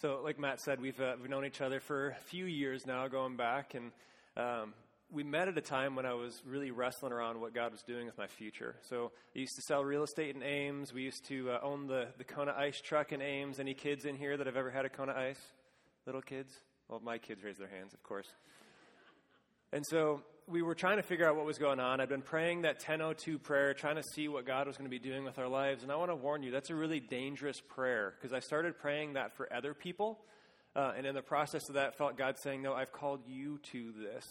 So, like Matt said, we've, uh, we've known each other for a few years now, going back, and um, we met at a time when I was really wrestling around what God was doing with my future. So, I used to sell real estate in Ames. We used to uh, own the, the Kona Ice truck in Ames. Any kids in here that have ever had a Kona Ice? Little kids? Well, my kids raised their hands, of course. And so we were trying to figure out what was going on. I'd been praying that 1002 prayer, trying to see what God was going to be doing with our lives. And I want to warn you, that's a really dangerous prayer because I started praying that for other people. Uh, and in the process of that, felt God saying, No, I've called you to this.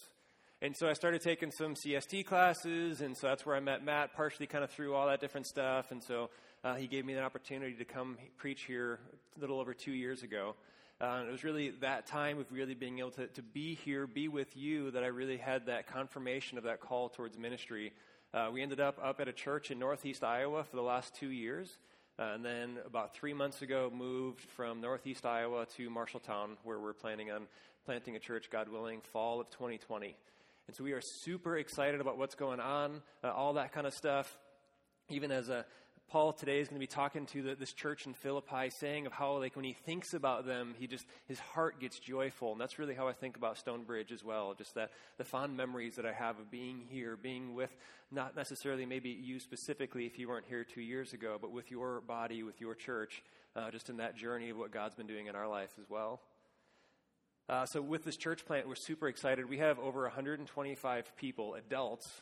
And so I started taking some CST classes, and so that's where I met Matt, partially kind of through all that different stuff. And so uh, he gave me an opportunity to come preach here a little over two years ago. Uh, it was really that time of really being able to, to be here, be with you, that I really had that confirmation of that call towards ministry. Uh, we ended up up at a church in Northeast Iowa for the last two years. Uh, and then about three months ago, moved from Northeast Iowa to Marshalltown, where we're planning on planting a church, God willing, fall of 2020. And so we are super excited about what's going on, uh, all that kind of stuff. Even as a, Paul today is going to be talking to the, this church in Philippi, saying of how, like, when he thinks about them, he just his heart gets joyful, and that's really how I think about Stonebridge as well. Just that the fond memories that I have of being here, being with not necessarily maybe you specifically if you weren't here two years ago, but with your body, with your church, uh, just in that journey of what God's been doing in our life as well. Uh, so, with this church plant, we're super excited. We have over 125 people, adults,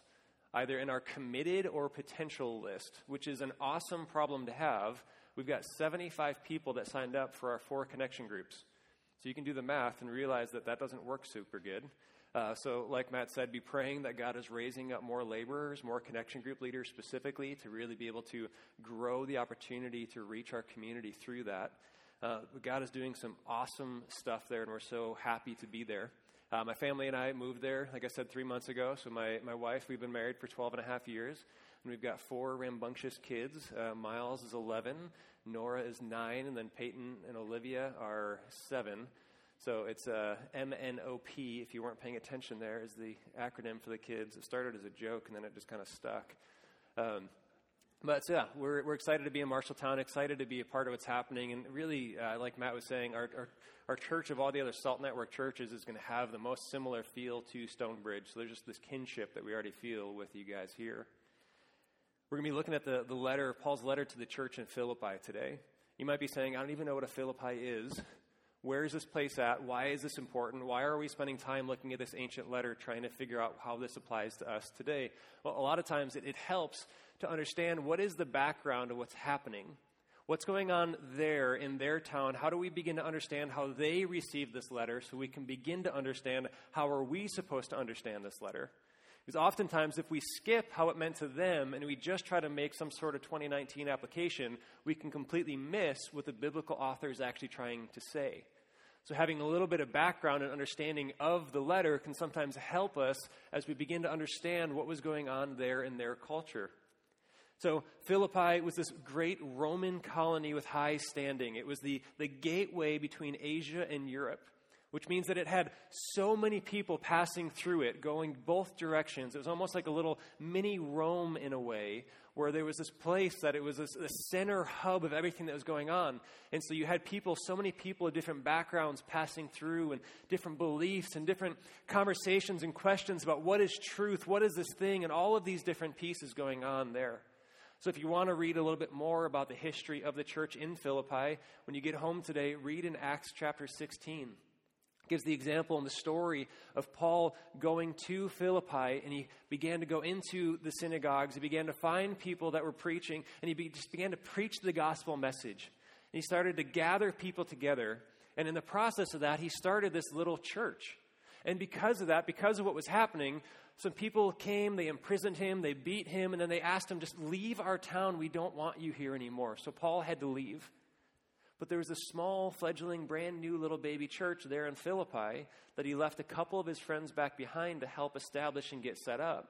either in our committed or potential list, which is an awesome problem to have. We've got 75 people that signed up for our four connection groups. So you can do the math and realize that that doesn't work super good. Uh, so, like Matt said, be praying that God is raising up more laborers, more connection group leaders specifically, to really be able to grow the opportunity to reach our community through that. Uh, God is doing some awesome stuff there, and we're so happy to be there. Uh, my family and I moved there, like I said, three months ago. So, my, my wife, we've been married for 12 and a half years, and we've got four rambunctious kids. Uh, Miles is 11, Nora is 9, and then Peyton and Olivia are 7. So, it's uh, MNOP, if you weren't paying attention there, is the acronym for the kids. It started as a joke, and then it just kind of stuck. Um, but yeah, we're, we're excited to be in Marshalltown, excited to be a part of what's happening. And really, uh, like Matt was saying, our, our, our, church of all the other Salt Network churches is going to have the most similar feel to Stonebridge. So there's just this kinship that we already feel with you guys here. We're going to be looking at the, the letter, Paul's letter to the church in Philippi today. You might be saying, I don't even know what a Philippi is. Where is this place at? Why is this important? Why are we spending time looking at this ancient letter trying to figure out how this applies to us today? Well, a lot of times it, it helps to understand what is the background of what's happening. What's going on there in their town? How do we begin to understand how they received this letter so we can begin to understand how are we supposed to understand this letter? Because oftentimes, if we skip how it meant to them and we just try to make some sort of 2019 application, we can completely miss what the biblical author is actually trying to say. So, having a little bit of background and understanding of the letter can sometimes help us as we begin to understand what was going on there in their culture. So, Philippi was this great Roman colony with high standing. It was the, the gateway between Asia and Europe, which means that it had so many people passing through it, going both directions. It was almost like a little mini Rome in a way, where there was this place that it was the center hub of everything that was going on. And so you had people, so many people of different backgrounds passing through, and different beliefs, and different conversations and questions about what is truth, what is this thing, and all of these different pieces going on there. So, if you want to read a little bit more about the history of the church in Philippi, when you get home today, read in Acts chapter 16. Gives the example and the story of Paul going to Philippi, and he began to go into the synagogues. He began to find people that were preaching, and he be, just began to preach the gospel message. And he started to gather people together. And in the process of that, he started this little church. And because of that, because of what was happening, some people came, they imprisoned him, they beat him, and then they asked him, just leave our town. We don't want you here anymore. So Paul had to leave. But there was a small, fledgling, brand new little baby church there in Philippi that he left a couple of his friends back behind to help establish and get set up.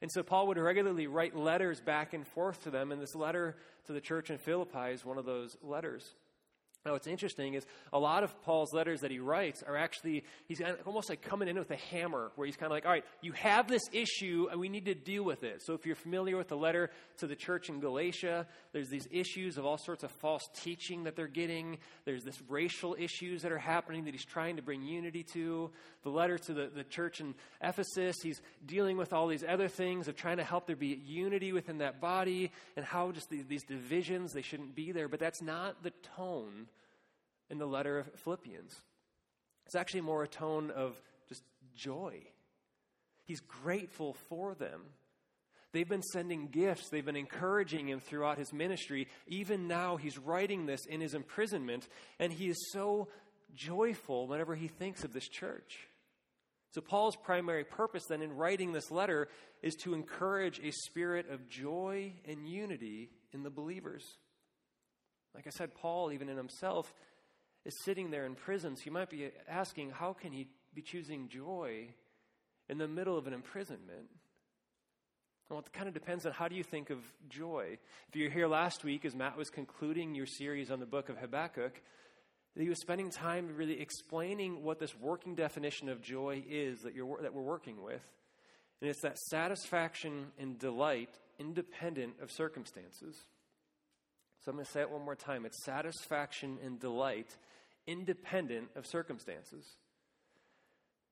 And so Paul would regularly write letters back and forth to them, and this letter to the church in Philippi is one of those letters. Now, what's interesting is a lot of Paul's letters that he writes are actually, he's almost like coming in with a hammer, where he's kind of like, all right, you have this issue and we need to deal with it. So, if you're familiar with the letter to the church in Galatia, there's these issues of all sorts of false teaching that they're getting. There's this racial issues that are happening that he's trying to bring unity to. The letter to the, the church in Ephesus, he's dealing with all these other things of trying to help there be unity within that body and how just the, these divisions, they shouldn't be there. But that's not the tone in the letter of Philippians. It's actually more a tone of just joy. He's grateful for them. They've been sending gifts, they've been encouraging him throughout his ministry. Even now, he's writing this in his imprisonment, and he is so joyful whenever he thinks of this church. So, Paul's primary purpose then in writing this letter is to encourage a spirit of joy and unity in the believers. Like I said, Paul, even in himself, is sitting there in prison. So you might be asking, how can he be choosing joy in the middle of an imprisonment? Well, it kind of depends on how do you think of joy. If you were here last week, as Matt was concluding your series on the book of Habakkuk, he was spending time really explaining what this working definition of joy is that, you're, that we're working with. And it's that satisfaction and delight independent of circumstances. So I'm going to say it one more time. It's satisfaction and delight independent of circumstances.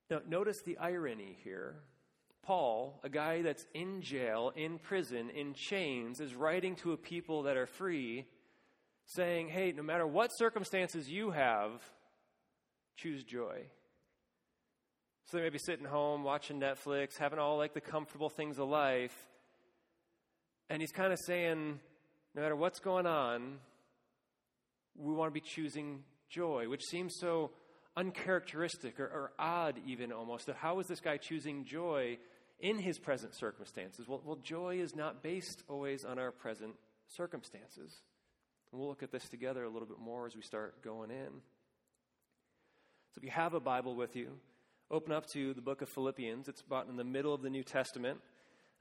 Now, notice the irony here. Paul, a guy that's in jail, in prison, in chains, is writing to a people that are free, saying, hey, no matter what circumstances you have, choose joy. So they may be sitting home watching Netflix, having all like the comfortable things of life. And he's kind of saying, no matter what's going on, we want to be choosing joy, which seems so uncharacteristic or, or odd, even almost. That how is this guy choosing joy in his present circumstances? Well, well, joy is not based always on our present circumstances. And we'll look at this together a little bit more as we start going in. So if you have a Bible with you, open up to the book of Philippians. It's about in the middle of the New Testament.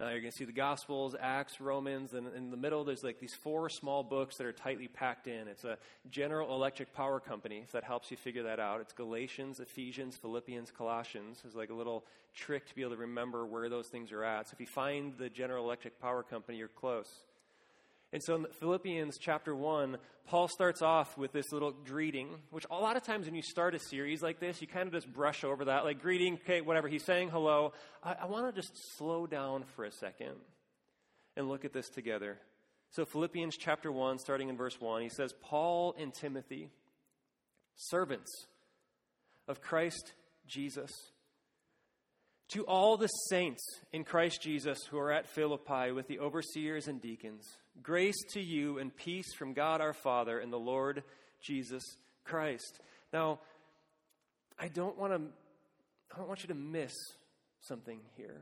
Uh, you're going to see the Gospels, Acts, Romans, and in the middle, there's like these four small books that are tightly packed in. It's a General Electric Power Company, if that helps you figure that out. It's Galatians, Ephesians, Philippians, Colossians. It's like a little trick to be able to remember where those things are at. So if you find the General Electric Power Company, you're close. And so in Philippians chapter 1, Paul starts off with this little greeting, which a lot of times when you start a series like this, you kind of just brush over that, like greeting, okay, whatever. He's saying hello. I, I want to just slow down for a second and look at this together. So, Philippians chapter 1, starting in verse 1, he says, Paul and Timothy, servants of Christ Jesus, to all the saints in Christ Jesus who are at Philippi with the overseers and deacons, Grace to you and peace from God our Father and the Lord Jesus Christ. Now, I don't want to I don't want you to miss something here.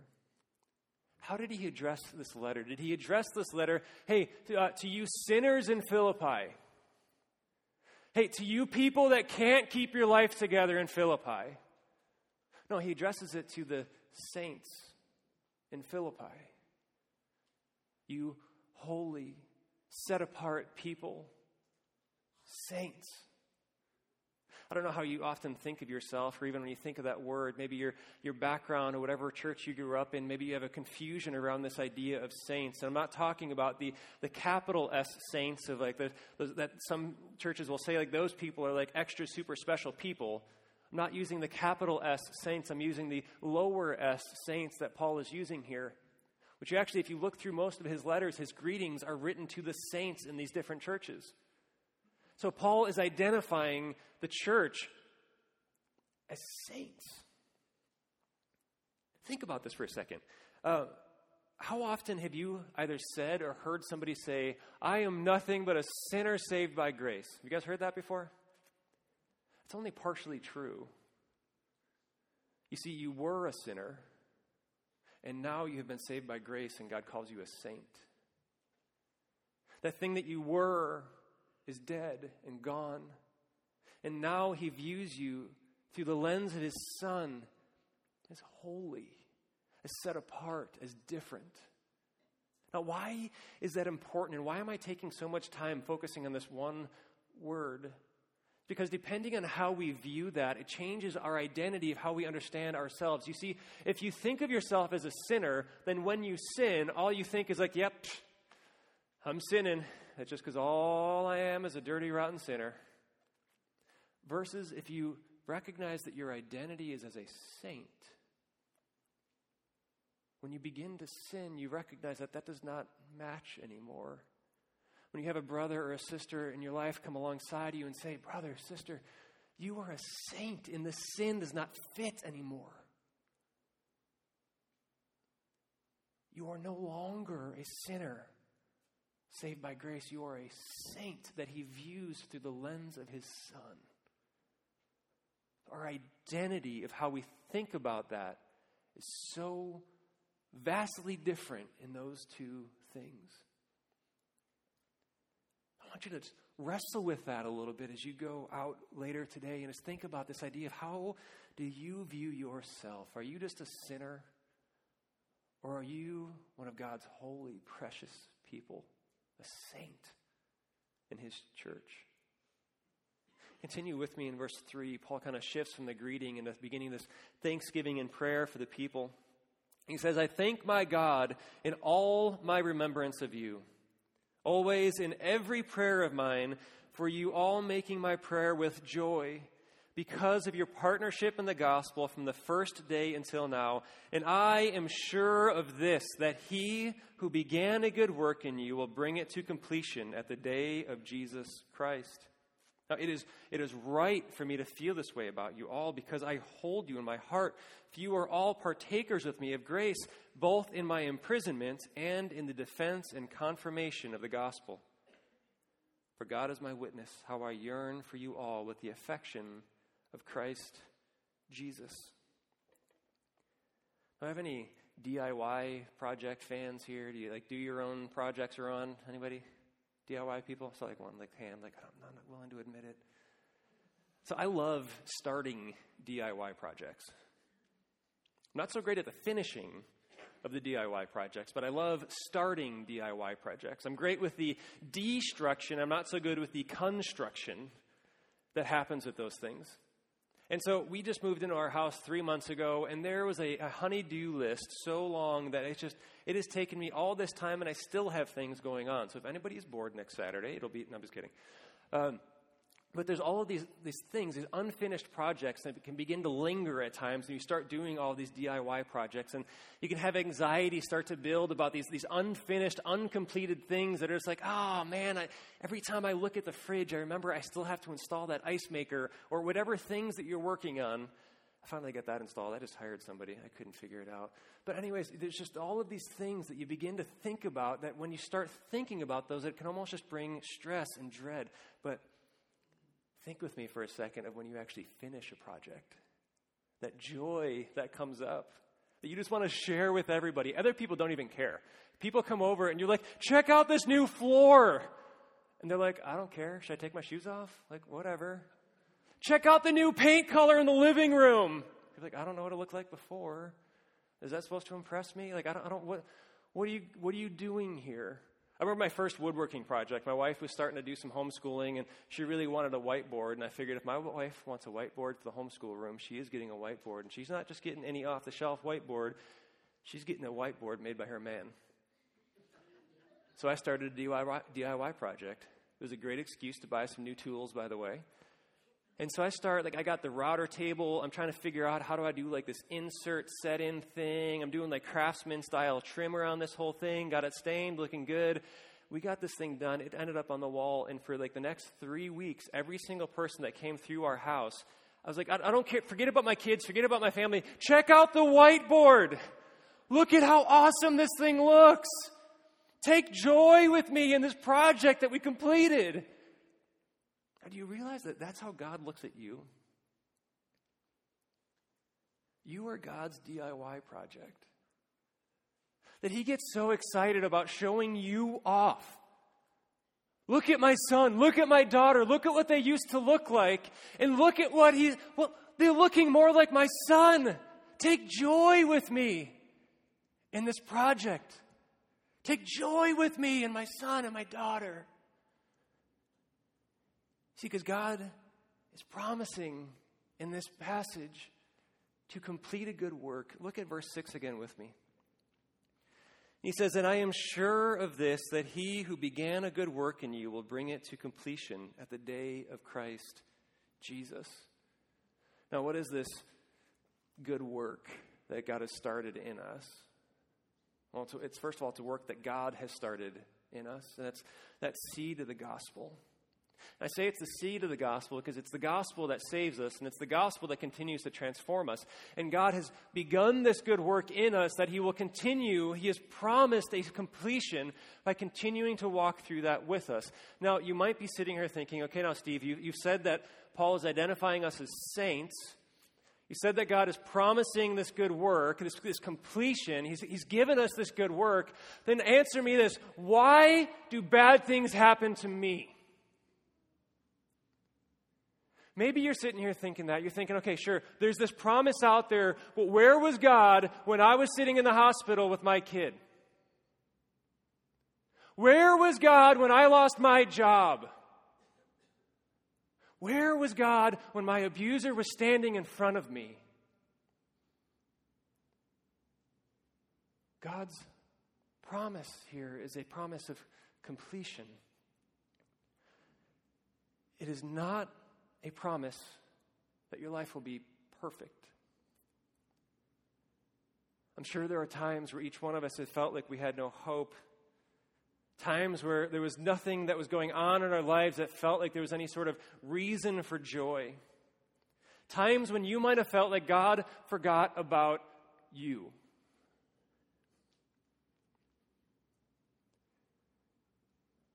How did he address this letter? Did he address this letter, hey, to, uh, to you sinners in Philippi? Hey, to you people that can't keep your life together in Philippi? No, he addresses it to the saints in Philippi. You holy, set apart people, saints. I don't know how you often think of yourself, or even when you think of that word, maybe your, your background or whatever church you grew up in, maybe you have a confusion around this idea of saints. And I'm not talking about the, the capital S saints of like the, that some churches will say like those people are like extra super special people. I'm not using the capital S saints, I'm using the lower S saints that Paul is using here which actually, if you look through most of his letters, his greetings are written to the saints in these different churches. So Paul is identifying the church as saints. Think about this for a second. Uh, how often have you either said or heard somebody say, I am nothing but a sinner saved by grace? Have you guys heard that before? It's only partially true. You see, you were a sinner and now you have been saved by grace, and God calls you a saint. That thing that you were is dead and gone. And now He views you through the lens of His Son as holy, as set apart, as different. Now, why is that important? And why am I taking so much time focusing on this one word? Because depending on how we view that, it changes our identity of how we understand ourselves. You see, if you think of yourself as a sinner, then when you sin, all you think is like, yep, I'm sinning. That's just because all I am is a dirty, rotten sinner. Versus if you recognize that your identity is as a saint, when you begin to sin, you recognize that that does not match anymore. When you have a brother or a sister in your life come alongside you and say, Brother, sister, you are a saint, and the sin does not fit anymore. You are no longer a sinner saved by grace. You are a saint that he views through the lens of his son. Our identity of how we think about that is so vastly different in those two things. Want you to wrestle with that a little bit as you go out later today and just think about this idea of how do you view yourself? Are you just a sinner? Or are you one of God's holy, precious people, a saint in his church? Continue with me in verse 3. Paul kind of shifts from the greeting and the beginning of this thanksgiving and prayer for the people. He says, I thank my God in all my remembrance of you, always in every prayer of mine, for you all making my prayer with joy because of your partnership in the gospel from the first day until now. And I am sure of this, that he who began a good work in you will bring it to completion at the day of Jesus Christ. Now, it is, it is right for me to feel this way about you all because I hold you in my heart. For you are all partakers with me of grace, both in my imprisonment and in the defense and confirmation of the gospel. For God is my witness, how I yearn for you all with the affection of Christ Jesus. Do I have any DIY project fans here? Do you like do your own projects or on? Anybody? DIY people? Saw like one like hand, like I'm not willing to admit it. So I love starting DIY projects. I'm not so great at the finishing of the DIY projects, but I love starting DIY projects. I'm great with the destruction. I'm not so good with the construction that happens with those things. And so we just moved into our house three months ago, and there was a, a honeydew list so long that it's just, it has taken me all this time, and I still have things going on. So if anybody is bored next Saturday, it'll be, no, I'm just kidding. Um, but there's all of these, these things, these unfinished projects that can begin to linger at times, and you start doing all these DIY projects, and you can have anxiety start to build about these, these unfinished, uncompleted things that are just like, oh man, I, every time I look at the fridge, I remember I still have to install that ice maker, or whatever things that you're working on. I finally got that installed. I just hired somebody. I couldn't figure it out. But, anyways, there's just all of these things that you begin to think about that when you start thinking about those, it can almost just bring stress and dread. But Think with me for a second of when you actually finish a project. That joy that comes up, that you just want to share with everybody. Other people don't even care. People come over and you're like, check out this new floor. And they're like, I don't care. Should I take my shoes off? Like, whatever. Check out the new paint color in the living room. You're like, I don't know what it looked like before. Is that supposed to impress me? Like, I don't, I don't what, what are you, what are you doing here? I remember my first woodworking project. My wife was starting to do some homeschooling, and she really wanted a whiteboard. And I figured if my wife wants a whiteboard for the homeschool room, she is getting a whiteboard. And she's not just getting any off the shelf whiteboard, she's getting a whiteboard made by her man. So I started a DIY, DIY project. It was a great excuse to buy some new tools, by the way. And so I start, like, I got the router table. I'm trying to figure out how do I do, like, this insert set in thing. I'm doing, like, craftsman style trim around this whole thing. Got it stained, looking good. We got this thing done. It ended up on the wall. And for, like, the next three weeks, every single person that came through our house, I was like, I, I don't care. Forget about my kids. Forget about my family. Check out the whiteboard. Look at how awesome this thing looks. Take joy with me in this project that we completed. Now, do you realize that that's how God looks at you? You are God's DIY project. That He gets so excited about showing you off. Look at my son. Look at my daughter. Look at what they used to look like. And look at what he's, well, they're looking more like my son. Take joy with me in this project. Take joy with me in my son and my daughter. See, because God is promising in this passage to complete a good work. Look at verse 6 again with me. He says, And I am sure of this, that he who began a good work in you will bring it to completion at the day of Christ Jesus. Now, what is this good work that God has started in us? Well, it's first of all, it's a work that God has started in us. And that's that seed of the gospel. I say it's the seed of the gospel because it's the gospel that saves us and it's the gospel that continues to transform us. And God has begun this good work in us that He will continue. He has promised a completion by continuing to walk through that with us. Now, you might be sitting here thinking, okay, now, Steve, you, you've said that Paul is identifying us as saints. You said that God is promising this good work, this, this completion. He's, he's given us this good work. Then answer me this why do bad things happen to me? Maybe you're sitting here thinking that. You're thinking, okay, sure, there's this promise out there, but where was God when I was sitting in the hospital with my kid? Where was God when I lost my job? Where was God when my abuser was standing in front of me? God's promise here is a promise of completion. It is not a promise that your life will be perfect. I'm sure there are times where each one of us has felt like we had no hope. Times where there was nothing that was going on in our lives that felt like there was any sort of reason for joy. Times when you might have felt like God forgot about you.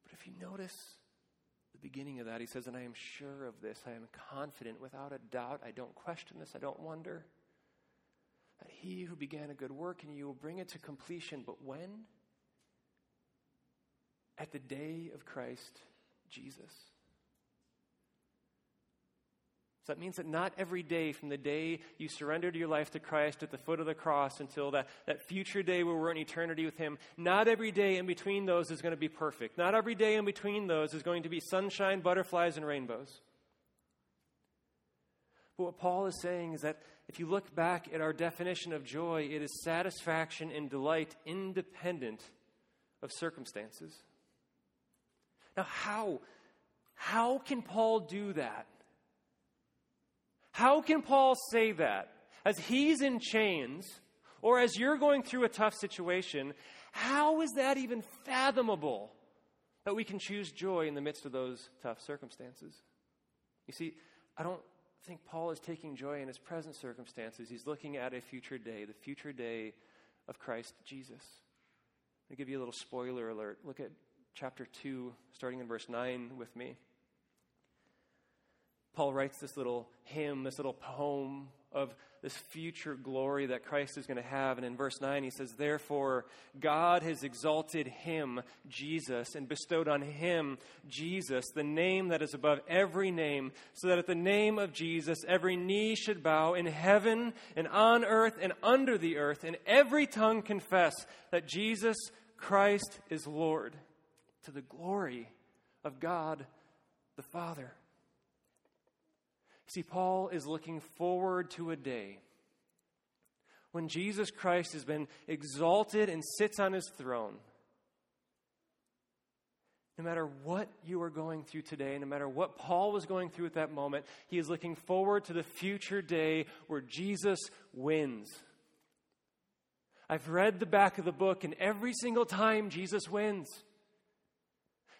But if you notice the beginning of that, he says, And I am sure of this. I am confident, without a doubt. I don't question this. I don't wonder. That he who began a good work in you will bring it to completion. But when? At the day of Christ Jesus. So that means that not every day from the day you surrendered your life to Christ at the foot of the cross until that, that future day where we're in eternity with Him, not every day in between those is going to be perfect. Not every day in between those is going to be sunshine, butterflies, and rainbows. But what Paul is saying is that if you look back at our definition of joy, it is satisfaction and delight independent of circumstances. Now, how? How can Paul do that? How can Paul say that? As he's in chains, or as you're going through a tough situation, how is that even fathomable that we can choose joy in the midst of those tough circumstances? You see, I don't think Paul is taking joy in his present circumstances. He's looking at a future day, the future day of Christ Jesus. I'll give you a little spoiler alert. Look at chapter 2, starting in verse 9 with me. Paul writes this little hymn, this little poem of this future glory that Christ is going to have. And in verse 9, he says, Therefore, God has exalted him, Jesus, and bestowed on him, Jesus, the name that is above every name, so that at the name of Jesus, every knee should bow in heaven and on earth and under the earth, and every tongue confess that Jesus Christ is Lord, to the glory of God the Father. See, Paul is looking forward to a day when Jesus Christ has been exalted and sits on his throne. No matter what you are going through today, no matter what Paul was going through at that moment, he is looking forward to the future day where Jesus wins. I've read the back of the book, and every single time Jesus wins,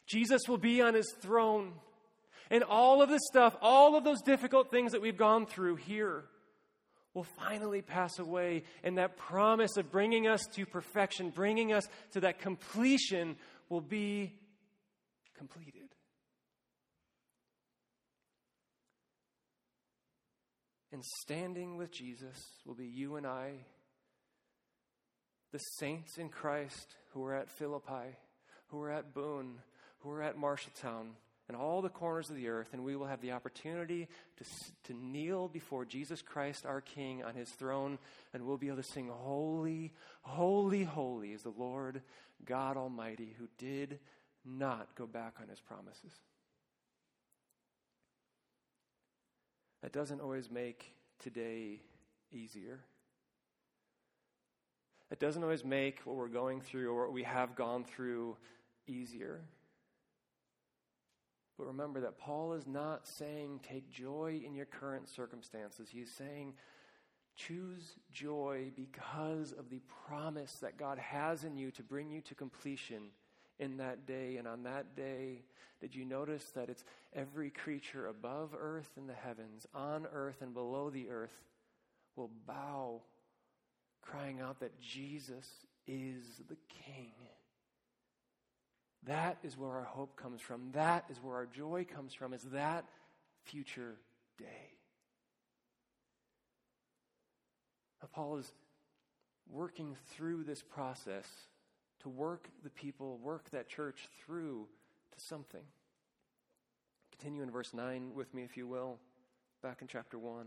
Jesus will be on his throne. And all of this stuff, all of those difficult things that we've gone through here will finally pass away. And that promise of bringing us to perfection, bringing us to that completion, will be completed. And standing with Jesus will be you and I, the saints in Christ who are at Philippi, who are at Boone, who are at Marshalltown and all the corners of the earth, and we will have the opportunity to, to kneel before Jesus Christ, our King, on his throne, and we'll be able to sing, Holy, holy, holy is the Lord God Almighty, who did not go back on his promises. that doesn't always make today easier. It doesn't always make what we're going through or what we have gone through easier. But remember that Paul is not saying take joy in your current circumstances. He's saying choose joy because of the promise that God has in you to bring you to completion in that day. And on that day, did you notice that it's every creature above earth and the heavens, on earth and below the earth, will bow, crying out that Jesus is the King. That is where our hope comes from. That is where our joy comes from, is that future day. Now, Paul is working through this process to work the people, work that church through to something. Continue in verse 9 with me, if you will, back in chapter 1.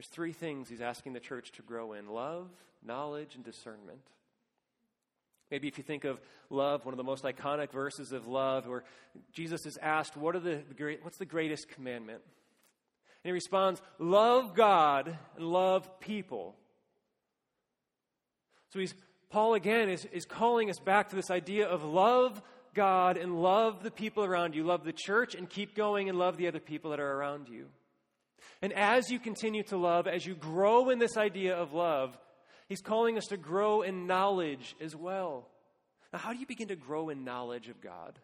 There's three things he's asking the church to grow in love, knowledge, and discernment. Maybe if you think of love, one of the most iconic verses of love, where Jesus is asked, what are the, great, What's the greatest commandment? And he responds, Love God and love people. So he's, Paul again is, is calling us back to this idea of love God and love the people around you. Love the church and keep going and love the other people that are around you. And as you continue to love, as you grow in this idea of love, He's calling us to grow in knowledge as well. Now, how do you begin to grow in knowledge of God?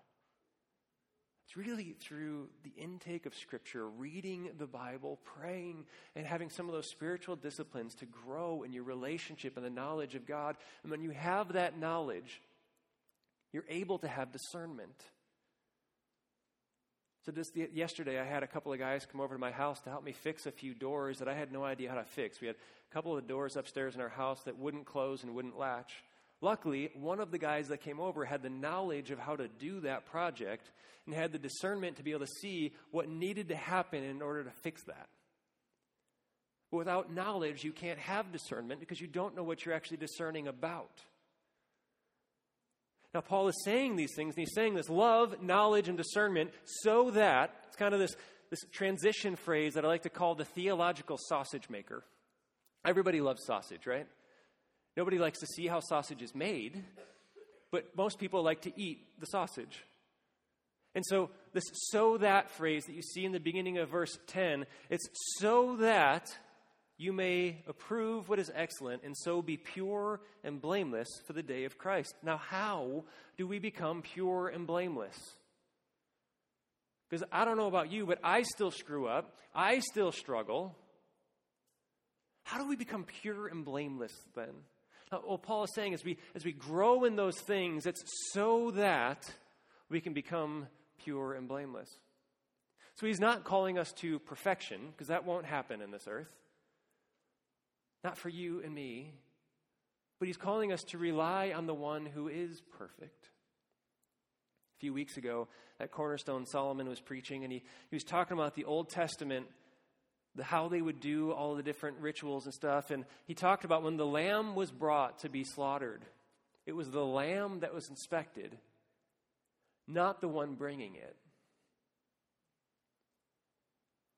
It's really through the intake of Scripture, reading the Bible, praying, and having some of those spiritual disciplines to grow in your relationship and the knowledge of God. And when you have that knowledge, you're able to have discernment. So just yesterday, I had a couple of guys come over to my house to help me fix a few doors that I had no idea how to fix. We had a couple of doors upstairs in our house that wouldn't close and wouldn't latch. Luckily, one of the guys that came over had the knowledge of how to do that project and had the discernment to be able to see what needed to happen in order to fix that. Without knowledge, you can't have discernment because you don't know what you're actually discerning about. Now, Paul is saying these things, and he's saying this love, knowledge, and discernment so that it's kind of this, this transition phrase that I like to call the theological sausage maker. Everybody loves sausage, right? Nobody likes to see how sausage is made, but most people like to eat the sausage. And so, this so that phrase that you see in the beginning of verse 10, it's so that you may approve what is excellent and so be pure and blameless for the day of Christ. Now, how do we become pure and blameless? Because I don't know about you, but I still screw up. I still struggle. How do we become pure and blameless then? Now, what Paul is saying is we, as we grow in those things, it's so that we can become pure and blameless. So he's not calling us to perfection, because that won't happen in this earth not for you and me, but he's calling us to rely on the one who is perfect. A few weeks ago at Cornerstone, Solomon was preaching, and he, he was talking about the Old Testament, the, how they would do all the different rituals and stuff. And he talked about when the lamb was brought to be slaughtered, it was the lamb that was inspected, not the one bringing it.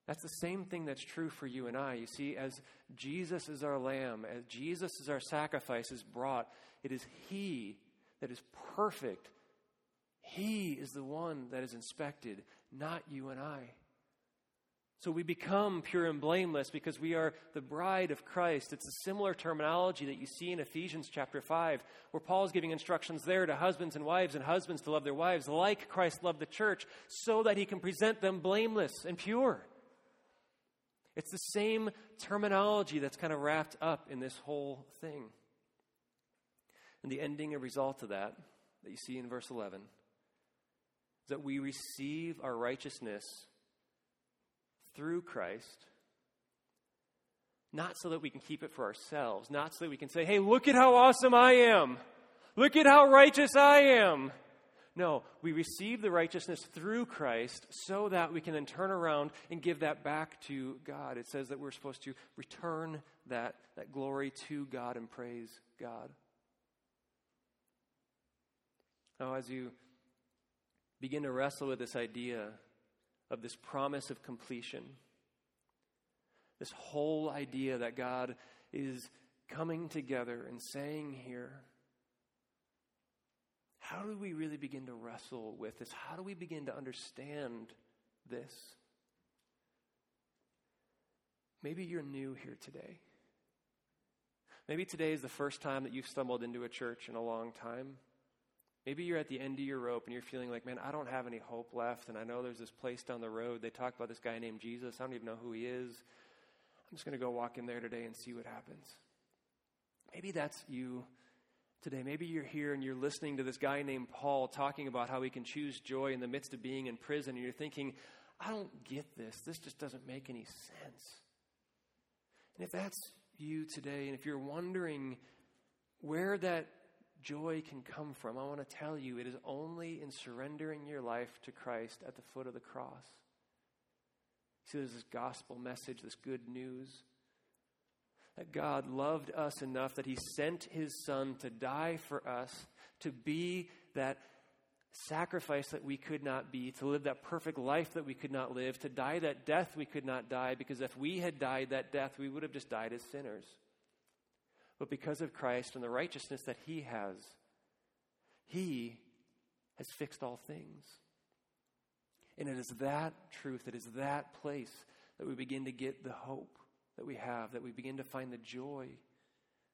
That's the same thing that's true for you and I. You see, as Jesus is our lamb, as Jesus is our sacrifice is brought, it is He that is perfect. He is the one that is inspected, not you and I. So we become pure and blameless because we are the bride of Christ. It's a similar terminology that you see in Ephesians chapter 5, where Paul is giving instructions there to husbands and wives and husbands to love their wives like Christ loved the church so that he can present them blameless and pure. It's the same terminology that's kind of wrapped up in this whole thing. And the ending and result of that, that you see in verse 11, is that we receive our righteousness through Christ, not so that we can keep it for ourselves, not so that we can say, hey, look at how awesome I am. Look at how righteous I am. No, we receive the righteousness through Christ so that we can then turn around and give that back to God. It says that we're supposed to return that, that glory to God and praise God. Now, as you begin to wrestle with this idea of this promise of completion, this whole idea that God is coming together and saying here, how do we really begin to wrestle with this? How do we begin to understand this? Maybe you're new here today. Maybe today is the first time that you've stumbled into a church in a long time. Maybe you're at the end of your rope and you're feeling like, man, I don't have any hope left. And I know there's this place down the road. They talk about this guy named Jesus. I don't even know who he is. I'm just going to go walk in there today and see what happens. Maybe that's you today. Maybe you're here and you're listening to this guy named Paul talking about how he can choose joy in the midst of being in prison, and you're thinking, I don't get this. This just doesn't make any sense. And if that's you today, and if you're wondering where that joy can come from, I want to tell you it is only in surrendering your life to Christ at the foot of the cross. See, there's this gospel message, this good news that God loved us enough that he sent his son to die for us, to be that sacrifice that we could not be, to live that perfect life that we could not live, to die that death we could not die, because if we had died that death, we would have just died as sinners. But because of Christ and the righteousness that he has, he has fixed all things. And it is that truth, it is that place that we begin to get the hope that we have, that we begin to find the joy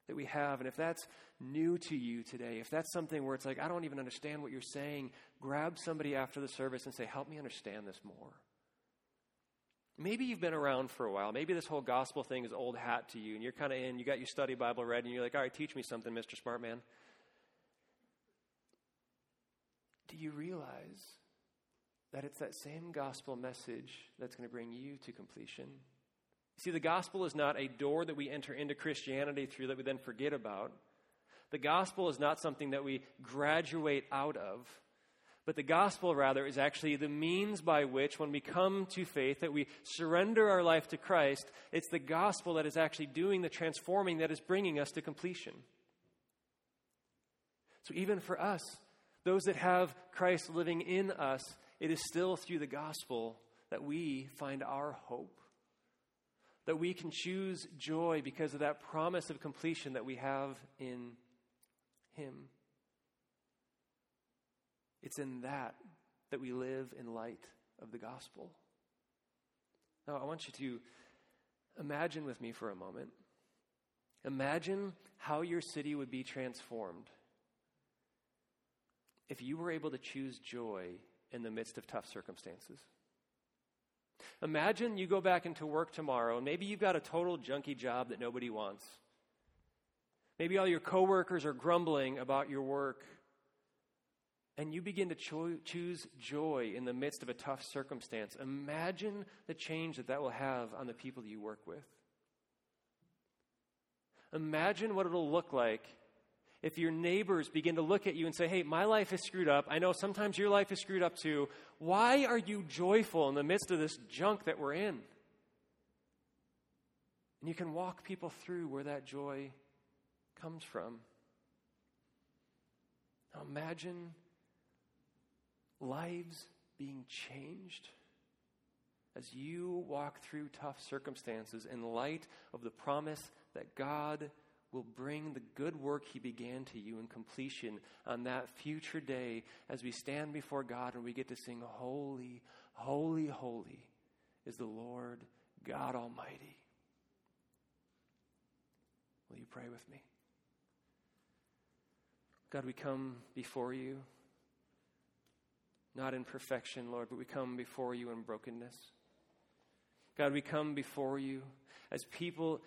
that we have. And if that's new to you today, if that's something where it's like, I don't even understand what you're saying, grab somebody after the service and say, Help me understand this more. Maybe you've been around for a while. Maybe this whole gospel thing is old hat to you, and you're kind of in, you got your study Bible read, and you're like, All right, teach me something, Mr. Smart Man. Do you realize that it's that same gospel message that's going to bring you to completion? See, the gospel is not a door that we enter into Christianity through that we then forget about. The gospel is not something that we graduate out of. But the gospel, rather, is actually the means by which, when we come to faith, that we surrender our life to Christ. It's the gospel that is actually doing the transforming that is bringing us to completion. So, even for us, those that have Christ living in us, it is still through the gospel that we find our hope that we can choose joy because of that promise of completion that we have in Him. It's in that that we live in light of the gospel. Now, I want you to imagine with me for a moment. Imagine how your city would be transformed if you were able to choose joy in the midst of tough circumstances. Imagine you go back into work tomorrow, and maybe you've got a total junky job that nobody wants. Maybe all your coworkers are grumbling about your work. And you begin to cho- choose joy in the midst of a tough circumstance. Imagine the change that that will have on the people that you work with. Imagine what it'll look like if your neighbors begin to look at you and say, Hey, my life is screwed up. I know sometimes your life is screwed up too. Why are you joyful in the midst of this junk that we're in? And you can walk people through where that joy comes from. Now imagine lives being changed as you walk through tough circumstances in light of the promise that God will bring the good work he began to you in completion on that future day as we stand before God and we get to sing, Holy, holy, holy is the Lord God Almighty. Will you pray with me? God, we come before you, not in perfection, Lord, but we come before you in brokenness. God, we come before you as people